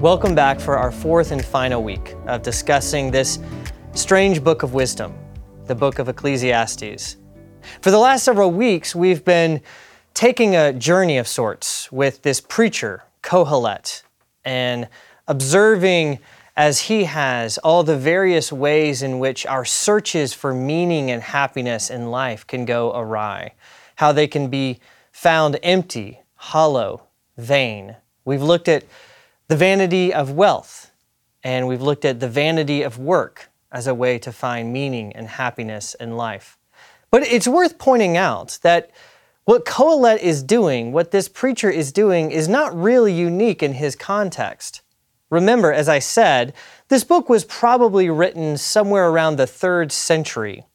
Welcome back for our fourth and final week of discussing this strange book of wisdom, the book of Ecclesiastes. For the last several weeks, we've been taking a journey of sorts with this preacher, Kohelet, and observing as he has all the various ways in which our searches for meaning and happiness in life can go awry, how they can be found empty, hollow, vain. We've looked at the vanity of wealth, and we've looked at the vanity of work as a way to find meaning and happiness in life. But it's worth pointing out that what Kohelet is doing, what this preacher is doing, is not really unique in his context. Remember, as I said, this book was probably written somewhere around the third century.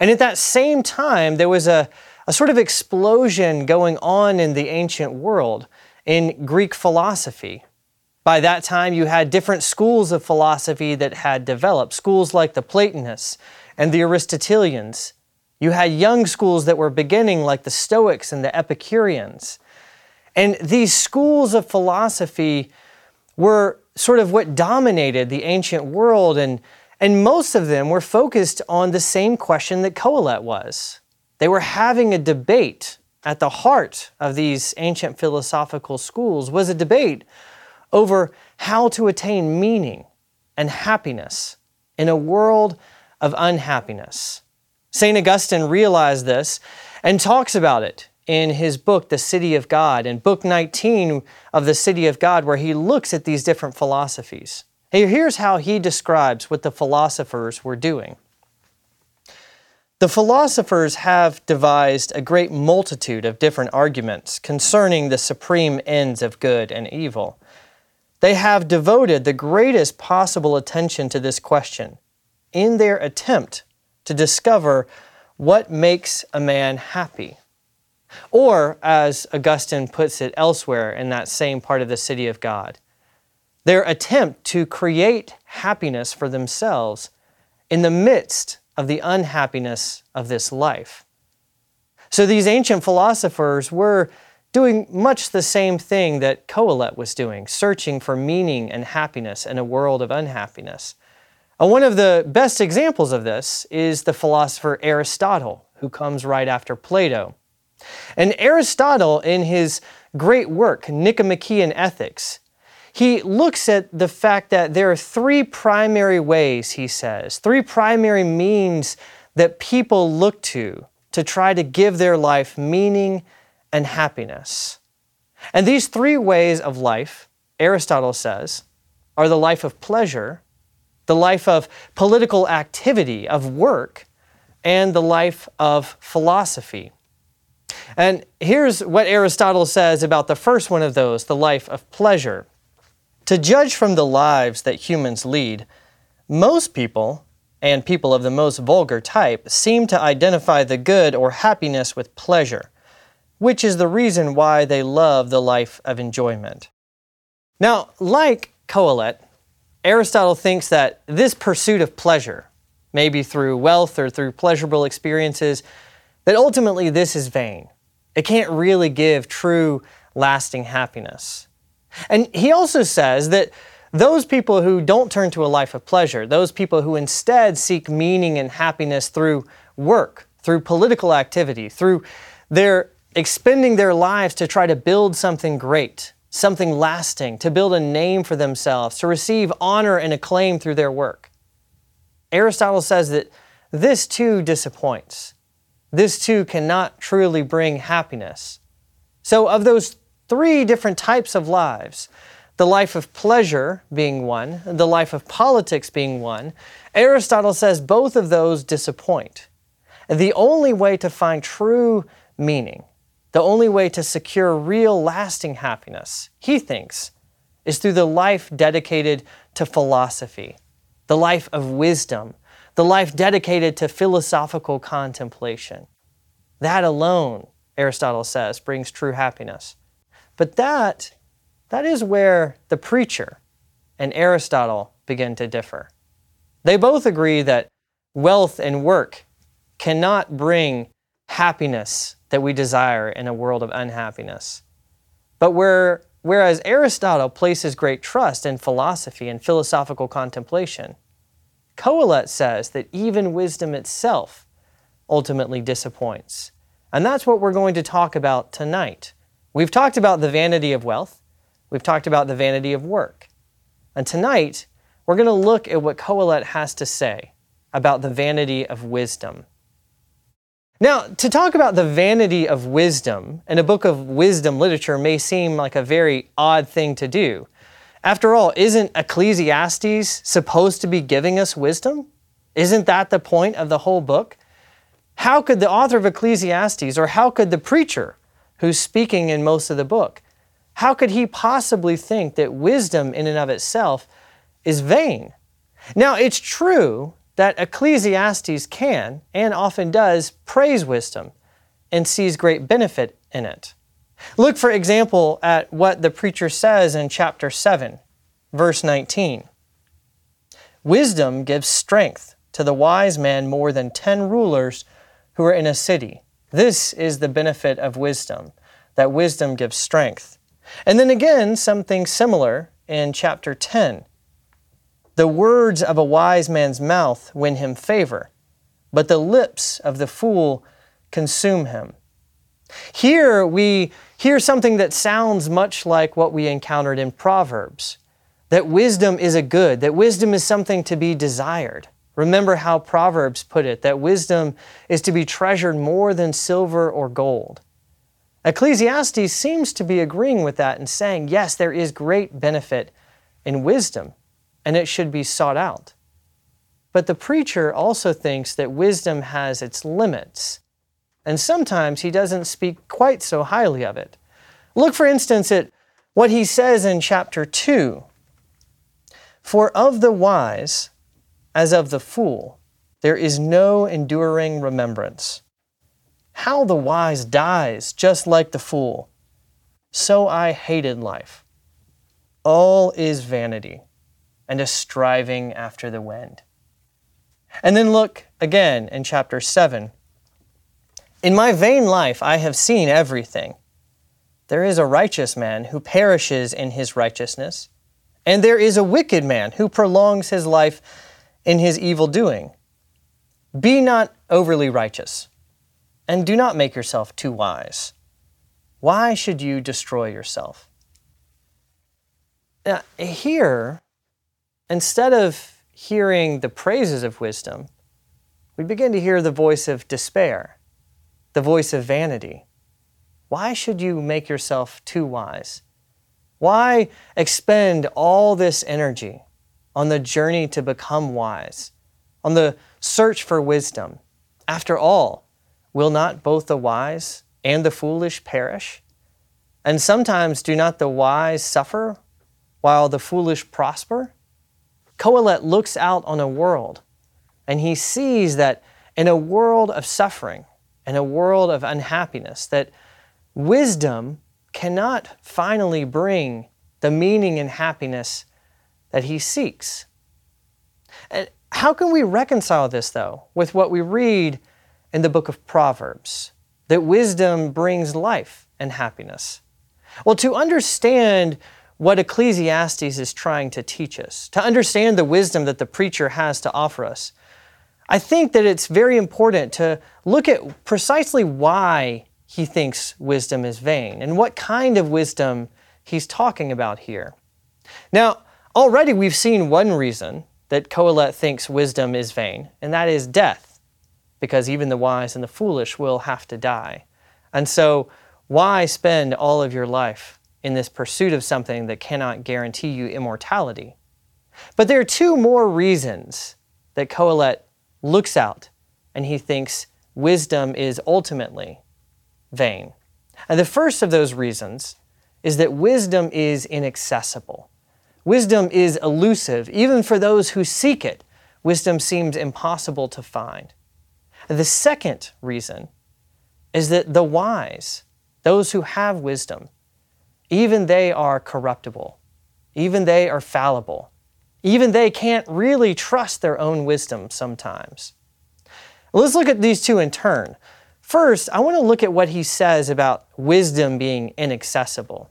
And at that same time, there was a, a sort of explosion going on in the ancient world in Greek philosophy. By that time, you had different schools of philosophy that had developed, schools like the Platonists and the Aristotelians. You had young schools that were beginning, like the Stoics and the Epicureans. And these schools of philosophy were sort of what dominated the ancient world, and, and most of them were focused on the same question that Kohelet was. They were having a debate at the heart of these ancient philosophical schools was a debate over how to attain meaning and happiness in a world of unhappiness. St. Augustine realized this and talks about it in his book, The City of God, in book 19 of The City of God, where he looks at these different philosophies. Here's how he describes what the philosophers were doing. The philosophers have devised a great multitude of different arguments concerning the supreme ends of good and evil. They have devoted the greatest possible attention to this question in their attempt to discover what makes a man happy. Or, as Augustine puts it elsewhere in that same part of the city of God, their attempt to create happiness for themselves in the midst of the unhappiness of this life. So these ancient philosophers were doing much the same thing that Kohelet was doing, searching for meaning and happiness in a world of unhappiness. Uh, one of the best examples of this is the philosopher Aristotle, who comes right after Plato. And Aristotle, in his great work, Nicomachean Ethics, he looks at the fact that there are three primary ways, he says, three primary means that people look to to try to give their life meaning and happiness. And these three ways of life, Aristotle says, are the life of pleasure, the life of political activity, of work, and the life of philosophy. And here's what Aristotle says about the first one of those, the life of pleasure. To judge from the lives that humans lead, most people, and people of the most vulgar type, seem to identify the good or happiness with pleasure which is the reason why they love the life of enjoyment. Now, like Kohelet, Aristotle thinks that this pursuit of pleasure, maybe through wealth or through pleasurable experiences, that ultimately this is vain. It can't really give true, lasting happiness. And he also says that those people who don't turn to a life of pleasure, those people who instead seek meaning and happiness through work, through political activity, through their expending their lives to try to build something great, something lasting, to build a name for themselves, to receive honor and acclaim through their work. Aristotle says that this too disappoints. This too cannot truly bring happiness. So, of those three different types of lives, the life of pleasure being one, the life of politics being one, Aristotle says both of those disappoint. The only way to find true meaning, the only way to secure real lasting happiness, he thinks, is through the life dedicated to philosophy, the life of wisdom, the life dedicated to philosophical contemplation. That alone, Aristotle says, brings true happiness. But that, that is where the preacher and Aristotle begin to differ. They both agree that wealth and work cannot bring happiness that we desire in a world of unhappiness. But where whereas Aristotle places great trust in philosophy and philosophical contemplation, Kohelet says that even wisdom itself ultimately disappoints. And that's what we're going to talk about tonight. We've talked about the vanity of wealth, we've talked about the vanity of work. And tonight, we're going to look at what Kohelet has to say about the vanity of wisdom. Now, to talk about the vanity of wisdom in a book of wisdom literature may seem like a very odd thing to do. After all, isn't Ecclesiastes supposed to be giving us wisdom? Isn't that the point of the whole book? How could the author of Ecclesiastes, or how could the preacher who's speaking in most of the book, how could he possibly think that wisdom in and of itself is vain? Now, it's true that Ecclesiastes can, and often does, praise wisdom and sees great benefit in it. Look, for example, at what the preacher says in chapter 7, verse 19. Wisdom gives strength to the wise man more than ten rulers who are in a city. This is the benefit of wisdom, that wisdom gives strength. And then again, something similar in chapter 10. The words of a wise man's mouth win him favor, but the lips of the fool consume him. Here we hear something that sounds much like what we encountered in Proverbs that wisdom is a good, that wisdom is something to be desired. Remember how Proverbs put it that wisdom is to be treasured more than silver or gold. Ecclesiastes seems to be agreeing with that and saying, yes, there is great benefit in wisdom, and it should be sought out. But the preacher also thinks that wisdom has its limits, and sometimes he doesn't speak quite so highly of it. Look, for instance, at what he says in chapter 2 For of the wise, as of the fool, there is no enduring remembrance. How the wise dies just like the fool. So I hated life. All is vanity and a striving after the wind. And then look again in chapter 7. In my vain life I have seen everything. There is a righteous man who perishes in his righteousness, and there is a wicked man who prolongs his life in his evil doing. Be not overly righteous, and do not make yourself too wise. Why should you destroy yourself? Now, here, instead of hearing the praises of wisdom, we begin to hear the voice of despair, the voice of vanity. Why should you make yourself too wise? Why expend all this energy on the journey to become wise, on the search for wisdom. After all, will not both the wise and the foolish perish? And sometimes do not the wise suffer while the foolish prosper? Kohelet looks out on a world and he sees that in a world of suffering, in a world of unhappiness, that wisdom cannot finally bring the meaning and happiness that he seeks. And how can we reconcile this, though, with what we read in the book of Proverbs? That wisdom brings life and happiness. Well, to understand what Ecclesiastes is trying to teach us, to understand the wisdom that the preacher has to offer us, I think that it's very important to look at precisely why he thinks wisdom is vain and what kind of wisdom he's talking about here. Now, Already we've seen one reason that Kohelet thinks wisdom is vain, and that is death, because even the wise and the foolish will have to die. And so, why spend all of your life in this pursuit of something that cannot guarantee you immortality? But there are two more reasons that Kohelet looks out and he thinks wisdom is ultimately vain. And the first of those reasons is that wisdom is inaccessible. Wisdom is elusive. Even for those who seek it, wisdom seems impossible to find. The second reason is that the wise, those who have wisdom, even they are corruptible. Even they are fallible. Even they can't really trust their own wisdom sometimes. Let's look at these two in turn. First, I want to look at what he says about wisdom being inaccessible.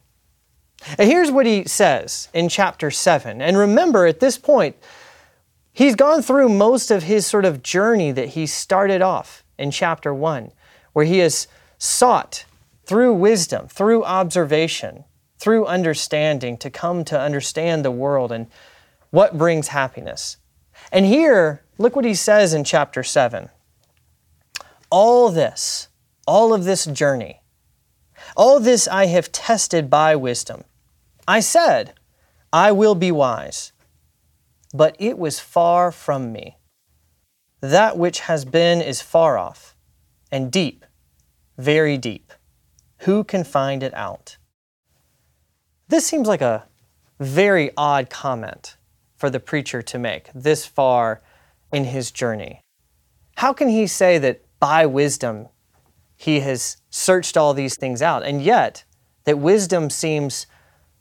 And here's what he says in chapter 7. And remember, at this point, he's gone through most of his sort of journey that he started off in chapter 1, where he has sought through wisdom, through observation, through understanding to come to understand the world and what brings happiness. And here, look what he says in chapter 7. All this, all of this journey, all this I have tested by wisdom. I said, I will be wise, but it was far from me. That which has been is far off and deep, very deep. Who can find it out? This seems like a very odd comment for the preacher to make this far in his journey. How can he say that by wisdom he has searched all these things out, and yet that wisdom seems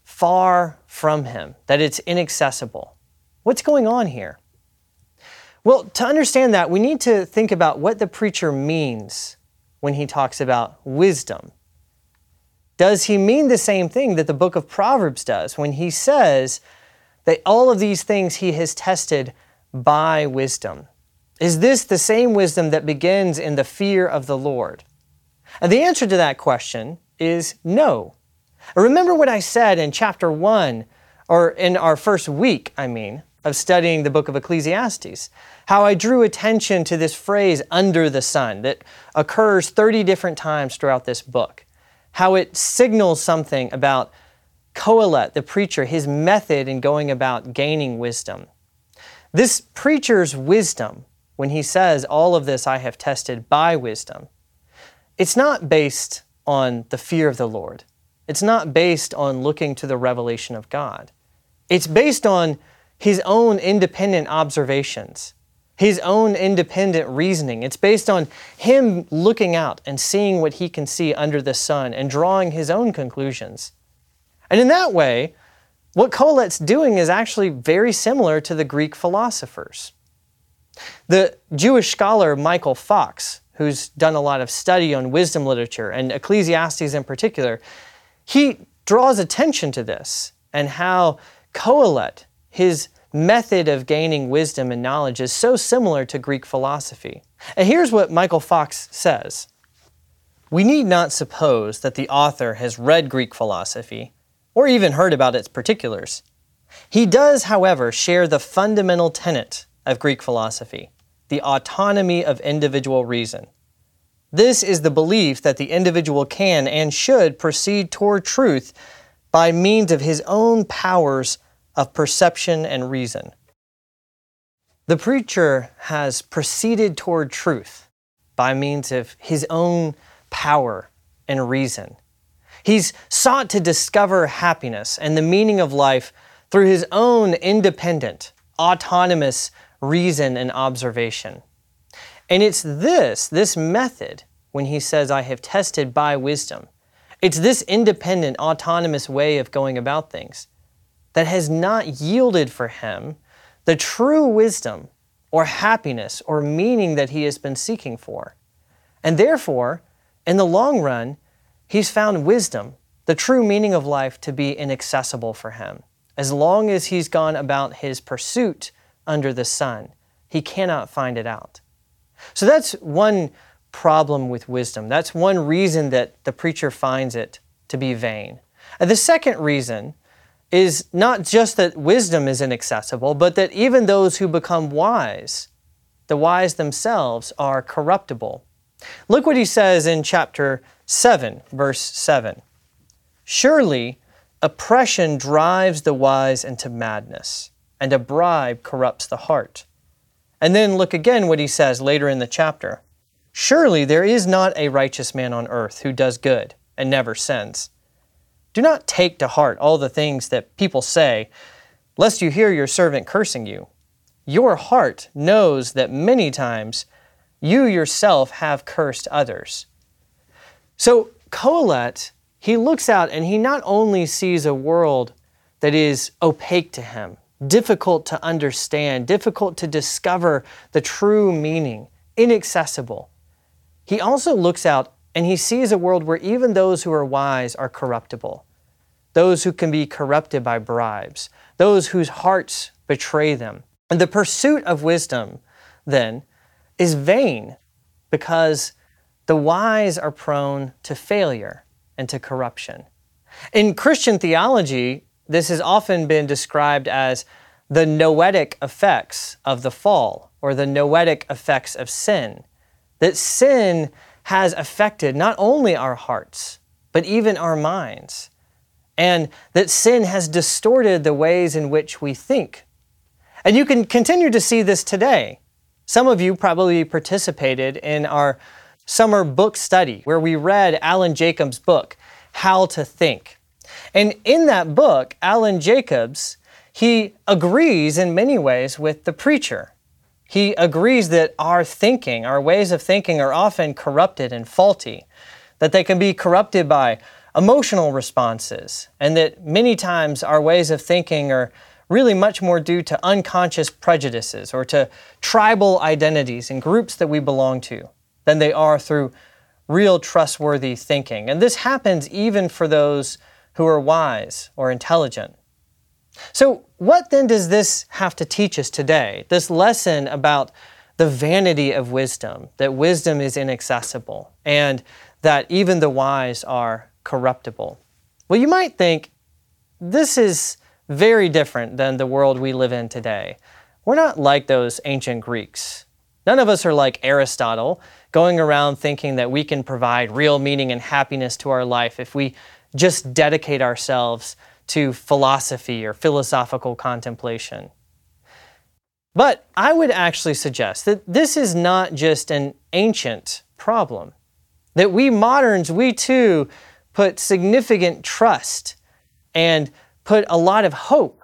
far from him, that it's inaccessible? What's going on here? Well, to understand that, we need to think about what the preacher means when he talks about wisdom. Does he mean the same thing that the book of Proverbs does when he says that all of these things he has tested by wisdom? Is this the same wisdom that begins in the fear of the Lord? And the answer to that question is no. Remember what I said in chapter 1, or in our first week, I mean, of studying the book of Ecclesiastes. How I drew attention to this phrase, under the sun, that occurs 30 different times throughout this book how it signals something about Kohelet, the preacher, his method in going about gaining wisdom. This preacher's wisdom, when he says, All of this I have tested by wisdom, it's not based on the fear of the Lord. It's not based on looking to the revelation of God. It's based on his own independent observations his own independent reasoning. It's based on him looking out and seeing what he can see under the sun and drawing his own conclusions. And in that way, what Kohelet's doing is actually very similar to the Greek philosophers. The Jewish scholar Michael Fox, who's done a lot of study on wisdom literature and Ecclesiastes in particular, he draws attention to this and how Kohelet, his method of gaining wisdom and knowledge is so similar to Greek philosophy. And here's what Michael Fox says We need not suppose that the author has read Greek philosophy or even heard about its particulars. He does, however, share the fundamental tenet of Greek philosophy the autonomy of individual reason. This is the belief that the individual can and should proceed toward truth by means of his own powers of perception and reason. The preacher has proceeded toward truth by means of his own power and reason. He's sought to discover happiness and the meaning of life through his own independent, autonomous reason and observation. And it's this, this method, when he says, I have tested by wisdom, it's this independent, autonomous way of going about things that has not yielded for him the true wisdom or happiness or meaning that he has been seeking for. And therefore, in the long run, he's found wisdom, the true meaning of life, to be inaccessible for him. As long as he's gone about his pursuit under the sun, he cannot find it out. So that's one problem with wisdom. That's one reason that the preacher finds it to be vain. And the second reason is not just that wisdom is inaccessible, but that even those who become wise, the wise themselves, are corruptible. Look what he says in chapter 7, verse 7. Surely oppression drives the wise into madness, and a bribe corrupts the heart. And then look again what he says later in the chapter. Surely there is not a righteous man on earth who does good and never sins. Do not take to heart all the things that people say, lest you hear your servant cursing you. Your heart knows that many times you yourself have cursed others. So, Kohelet, he looks out and he not only sees a world that is opaque to him, difficult to understand, difficult to discover the true meaning, inaccessible. He also looks out and he sees a world where even those who are wise are corruptible. those who can be corrupted by bribes, those whose hearts betray them. And the pursuit of wisdom, then, is vain because the wise are prone to failure and to corruption. In Christian theology, this has often been described as the noetic effects of the fall or the noetic effects of sin. That sin has affected not only our hearts, but even our minds. And that sin has distorted the ways in which we think. And you can continue to see this today. Some of you probably participated in our summer book study where we read Alan Jacobs' book, How to Think. And in that book, Alan Jacobs, he agrees in many ways with the preacher. He agrees that our thinking, our ways of thinking, are often corrupted and faulty, that they can be corrupted by emotional responses, and that many times our ways of thinking are really much more due to unconscious prejudices or to tribal identities and groups that we belong to than they are through real trustworthy thinking. And this happens even for those who are wise or intelligent. So, what then does this have to teach us today? This lesson about the vanity of wisdom, that wisdom is inaccessible, and that even the wise are corruptible. Well, you might think this is very different than the world we live in today. We're not like those ancient Greeks. None of us are like Aristotle, going around thinking that we can provide real meaning and happiness to our life if we just dedicate ourselves to philosophy or philosophical contemplation. But I would actually suggest that this is not just an ancient problem, that we moderns, we too put significant trust and put a lot of hope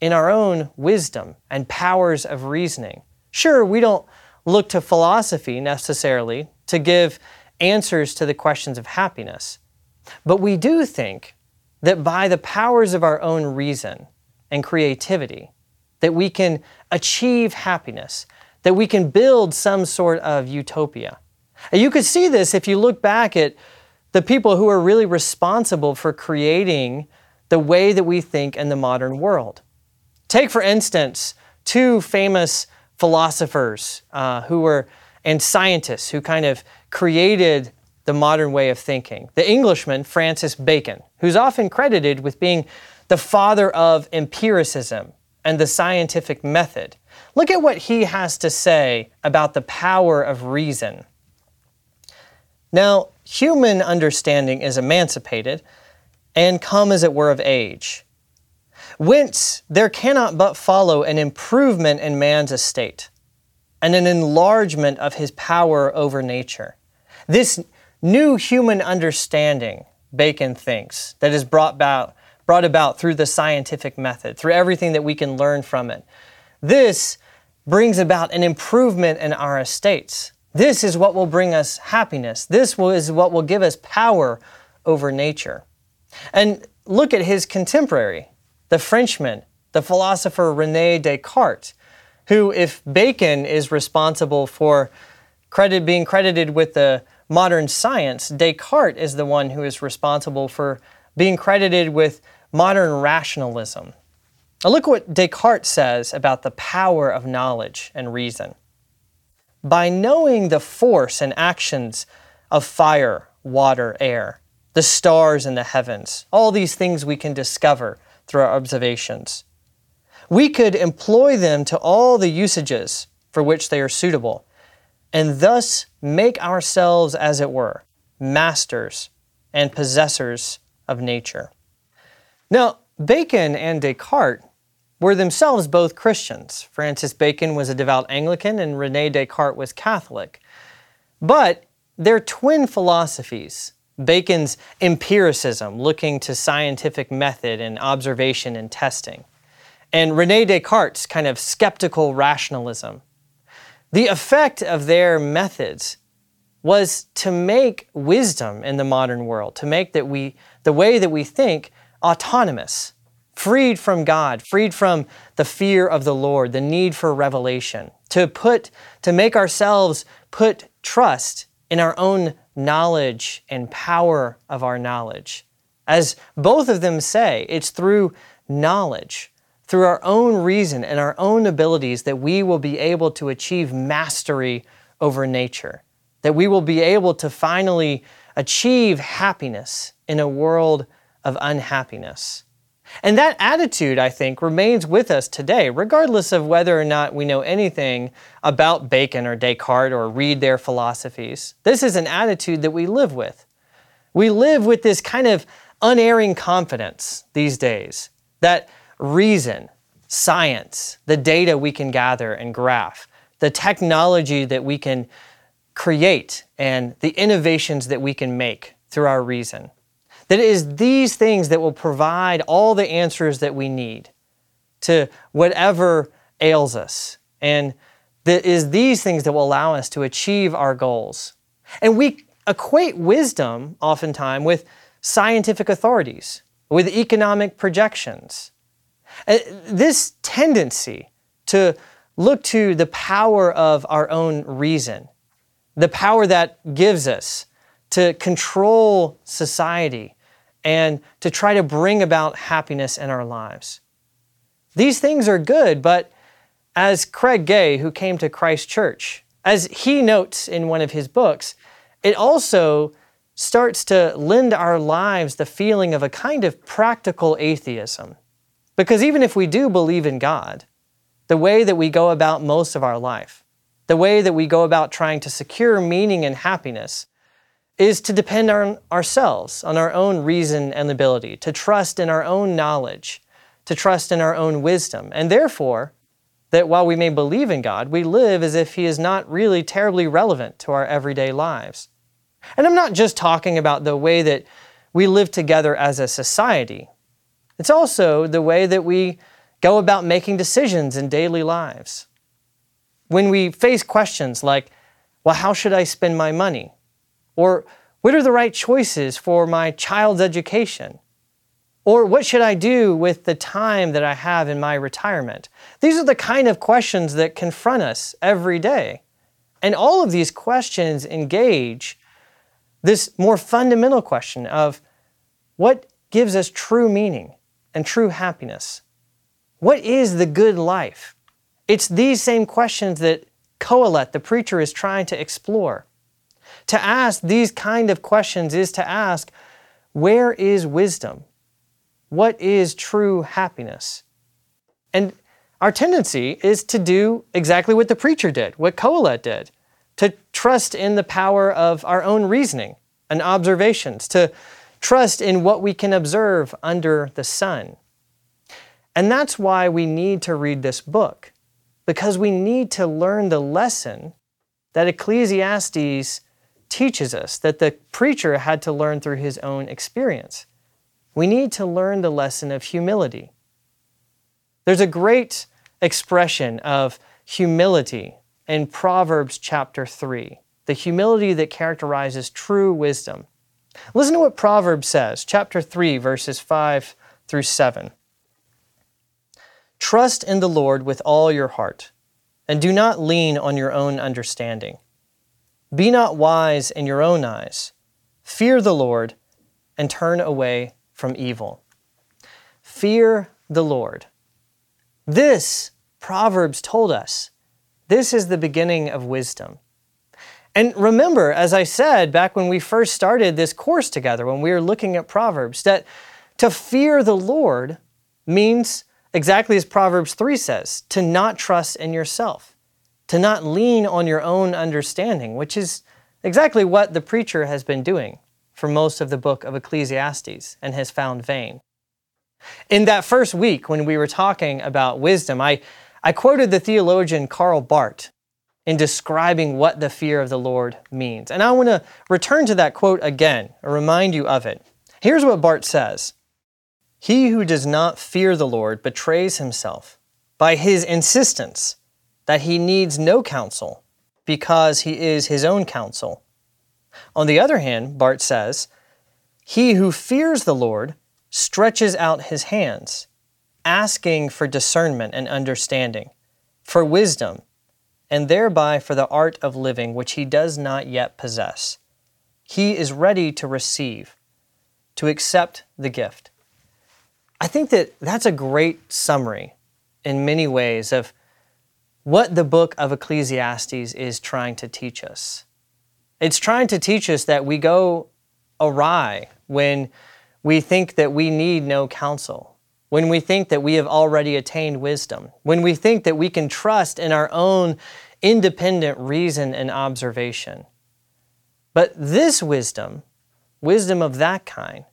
in our own wisdom and powers of reasoning. Sure, we don't look to philosophy necessarily to give answers to the questions of happiness. But we do think that by the powers of our own reason and creativity, that we can achieve happiness, that we can build some sort of utopia. And you could see this if you look back at the people who are really responsible for creating the way that we think in the modern world. Take, for instance, two famous philosophers uh, who were and scientists who kind of created the modern way of thinking. The Englishman Francis Bacon, who's often credited with being the father of empiricism and the scientific method. Look at what he has to say about the power of reason. Now, human understanding is emancipated and come as it were of age whence there cannot but follow an improvement in man's estate and an enlargement of his power over nature. This new human understanding, Bacon thinks, that is brought about, brought about through the scientific method, through everything that we can learn from it. This brings about an improvement in our estates. This is what will bring us happiness. This is what will give us power over nature. And look at his contemporary, the Frenchman, the philosopher Rene Descartes, who, if Bacon is responsible for credit, being credited with the modern science, Descartes is the one who is responsible for being credited with modern rationalism. Now, look what Descartes says about the power of knowledge and reason. By knowing the force and actions of fire, water, air, the stars in the heavens, all these things we can discover through our observations. We could employ them to all the usages for which they are suitable, and thus make ourselves, as it were, masters and possessors of nature. Now, Bacon and Descartes were themselves both Christians. Francis Bacon was a devout Anglican and Rene Descartes was Catholic. But their twin philosophies Bacon's empiricism, looking to scientific method and observation and testing, and Rene Descartes' kind of skeptical rationalism. The effect of their methods was to make wisdom in the modern world, to make that we, the way that we think autonomous, freed from God, freed from the fear of the Lord, the need for revelation, to put, to make ourselves put trust in our own knowledge and power of our knowledge. As both of them say, it's through knowledge, through our own reason and our own abilities that we will be able to achieve mastery over nature, that we will be able to finally achieve happiness in a world of unhappiness. And that attitude, I think, remains with us today, regardless of whether or not we know anything about Bacon or Descartes or read their philosophies. This is an attitude that we live with. We live with this kind of unerring confidence these days that reason, science, the data we can gather and graph, the technology that we can create, and the innovations that we can make through our reason that it is these things that will provide all the answers that we need to whatever ails us. And that is these things that will allow us to achieve our goals. And we equate wisdom oftentimes with scientific authorities, with economic projections. Uh, this tendency to look to the power of our own reason, the power that gives us to control society, and to try to bring about happiness in our lives. These things are good, but as Craig Gay, who came to Christ Church, as he notes in one of his books, it also starts to lend our lives the feeling of a kind of practical atheism. Because even if we do believe in God, the way that we go about most of our life, the way that we go about trying to secure meaning and happiness, is to depend on ourselves, on our own reason and ability, to trust in our own knowledge, to trust in our own wisdom. And therefore, that while we may believe in God, we live as if He is not really terribly relevant to our everyday lives. And I'm not just talking about the way that we live together as a society, it's also the way that we go about making decisions in daily lives. When we face questions like, well, how should I spend my money? Or what are the right choices for my child's education? Or what should I do with the time that I have in my retirement? These are the kind of questions that confront us every day. And all of these questions engage this more fundamental question of what gives us true meaning and true happiness? What is the good life? It's these same questions that Kohelet, the preacher, is trying to explore. To ask these kind of questions is to ask, where is wisdom? What is true happiness? And our tendency is to do exactly what the preacher did, what Kohelet did, to trust in the power of our own reasoning and observations, to trust in what we can observe under the sun. And that's why we need to read this book, because we need to learn the lesson that Ecclesiastes teaches us that the preacher had to learn through his own experience. We need to learn the lesson of humility. There's a great expression of humility in Proverbs chapter 3, the humility that characterizes true wisdom. Listen to what Proverbs says, chapter 3, verses 5 through 7. Trust in the Lord with all your heart, and do not lean on your own understanding. Be not wise in your own eyes. Fear the Lord and turn away from evil. Fear the Lord. This, Proverbs told us, this is the beginning of wisdom. And remember, as I said back when we first started this course together, when we were looking at Proverbs, that to fear the Lord means exactly as Proverbs 3 says, to not trust in yourself to not lean on your own understanding, which is exactly what the preacher has been doing for most of the book of Ecclesiastes and has found vain. In that first week, when we were talking about wisdom, I, I quoted the theologian Karl Barth in describing what the fear of the Lord means. And I want to return to that quote again, remind you of it. Here's what Barth says He who does not fear the Lord betrays himself by his insistence that he needs no counsel because he is his own counsel. On the other hand, Barth says, he who fears the Lord stretches out his hands, asking for discernment and understanding, for wisdom, and thereby for the art of living which he does not yet possess. He is ready to receive, to accept the gift. I think that that's a great summary in many ways of what the book of Ecclesiastes is trying to teach us. It's trying to teach us that we go awry when we think that we need no counsel, when we think that we have already attained wisdom, when we think that we can trust in our own independent reason and observation. But this wisdom, wisdom of that kind,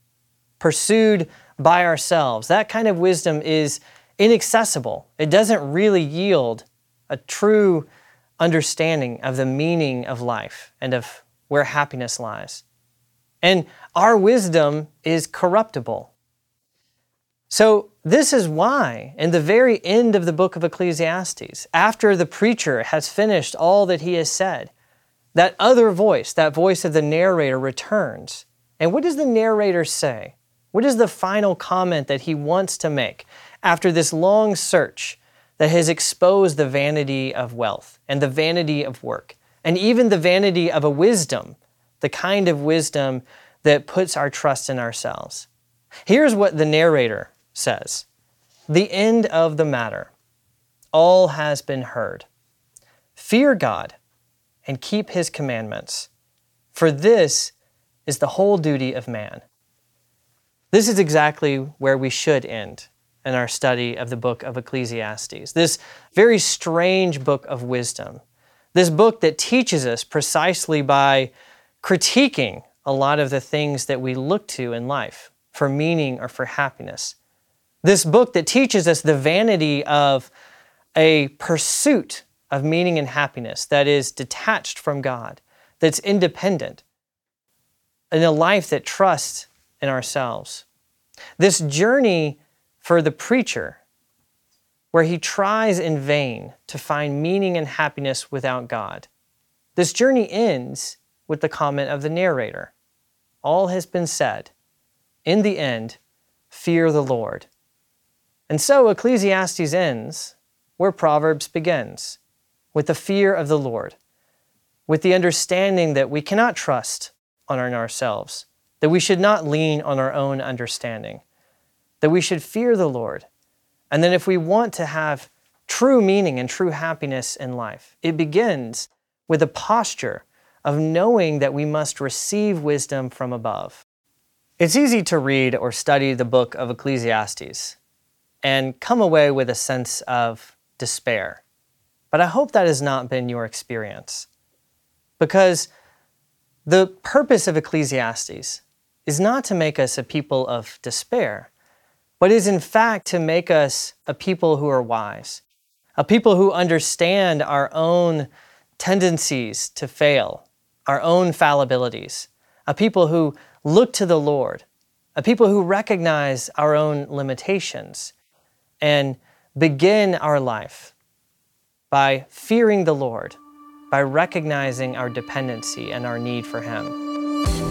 pursued by ourselves, that kind of wisdom is inaccessible. It doesn't really yield a true understanding of the meaning of life and of where happiness lies. And our wisdom is corruptible. So, this is why, in the very end of the book of Ecclesiastes, after the preacher has finished all that he has said, that other voice, that voice of the narrator, returns. And what does the narrator say? What is the final comment that he wants to make after this long search that has exposed the vanity of wealth and the vanity of work and even the vanity of a wisdom, the kind of wisdom that puts our trust in ourselves? Here's what the narrator says The end of the matter. All has been heard. Fear God and keep his commandments, for this is the whole duty of man. This is exactly where we should end in our study of the book of Ecclesiastes, this very strange book of wisdom, this book that teaches us precisely by critiquing a lot of the things that we look to in life for meaning or for happiness. This book that teaches us the vanity of a pursuit of meaning and happiness that is detached from God, that's independent, in a life that trusts in ourselves. This journey for the preacher, where he tries in vain to find meaning and happiness without God. This journey ends with the comment of the narrator All has been said. In the end, fear the Lord. And so Ecclesiastes ends where Proverbs begins with the fear of the Lord, with the understanding that we cannot trust on ourselves, that we should not lean on our own understanding, that we should fear the Lord. And then, if we want to have true meaning and true happiness in life, it begins with a posture of knowing that we must receive wisdom from above. It's easy to read or study the book of Ecclesiastes and come away with a sense of despair but I hope that has not been your experience. Because the purpose of Ecclesiastes is not to make us a people of despair, but is in fact to make us a people who are wise, a people who understand our own tendencies to fail, our own fallibilities, a people who look to the Lord, a people who recognize our own limitations and begin our life by fearing the Lord, by recognizing our dependency and our need for Him.